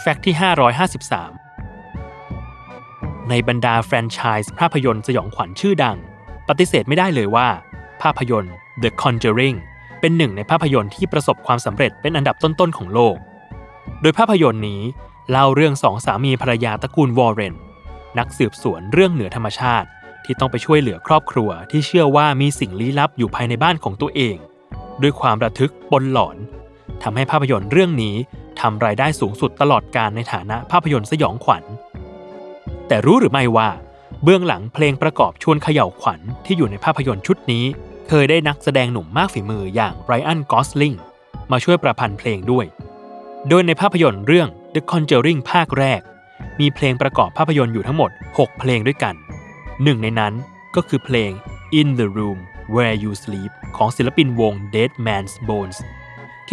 Fact ที่ 553 ในบรรดาแฟรนไชส์ภาพยนตร์สยองขวัญชื่อดัง ปฏิเสธไม่ได้เลยว่า ภาพยนตร์ The Conjuring เป็นหนึ่งในภาพยนตร์ที่ประสบความสำเร็จเป็นอันดับต้นๆของโลก โดยภาพยนตร์นี้เล่าเรื่องสองสามีภรรยาตระกูลวอร์เรน นักสืบสวนเรื่องเหนือธรรมชาติ ที่ต้องไปช่วยเหลือครอบครัวที่เชื่อว่ามีสิ่งลี้ลับอยู่ภายในบ้านของตัวเอง ด้วยความระทึกปนหลอนทำให้ภาพยนตร์เรื่องนี้ ทำรายได้สูงสุดตลอดการในฐานะภาพยนตร์สยองขวัญ แต่รู้หรือไม่ว่า เบื้องหลังเพลงประกอบชวนเขย่าวขวัญที่อยู่ในภาพยนตร์ชุดนี้ เคยได้นักแสดงหนุ่มมากฝีมืออย่างไรอันกอสลิงมาช่วยประพันธ์เพลงด้วย โดยในภาพยนตร์เรื่อง The Conjuring ภาคแรก มีเพลงประกอบภาพยนตร์อยู่ทั้งหมด 6 เพลงด้วยกัน หนึ่งในนั้นก็คือเพลง In the Room Where You Sleep ของศิลปินวง Dead Man's Bones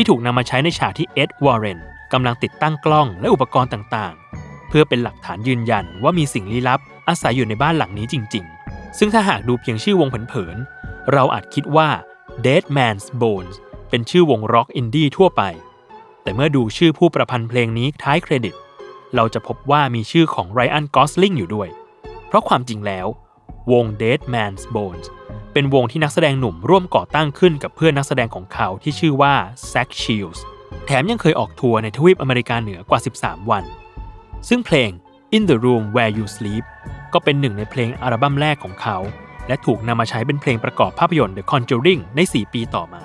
ที่ถูกนำมาใช้ในฉากที่เอ็ดวอร์เรนกำลังติดตั้งกล้องและอุปกรณ์ต่างๆ เพื่อเป็นหลักฐานยืนยันว่ามีสิ่งลี้ลับ อาศัยอยู่ในบ้านหลังนี้จริง ๆ ซึ่งถ้าหากดูเพียงชื่อวงเผินๆเราอาจคิดว่า Dead Man's Bones เป็นชื่อวงร็อกอินดี้ทั่วไป แต่เมื่อดูชื่อผู้ประพันธ์เพลงนี้ท้ายเครดิต เราจะพบว่ามีชื่อของไรอันกอสลิงอยู่ด้วย เพราะความจริงแล้ว วง Dead Man's Bones เป็นวงที่นักแสดงหนุ่มร่วมก่อตั้งขึ้นกับเพื่อนนักแสดงของเขาที่ชื่อว่า Zach Shields แถมยังเคยออกทัวร์ในทวีปอเมริกาเหนือกว่า 13 วัน ซึ่งเพลง In the Room Where You Sleep ก็เป็นหนึ่งในเพลงอัลบั้มแรกของเขา และถูกนำมาใช้เป็นเพลงประกอบภาพยนตร์ The Conjuring ใน 4 ปีต่อมา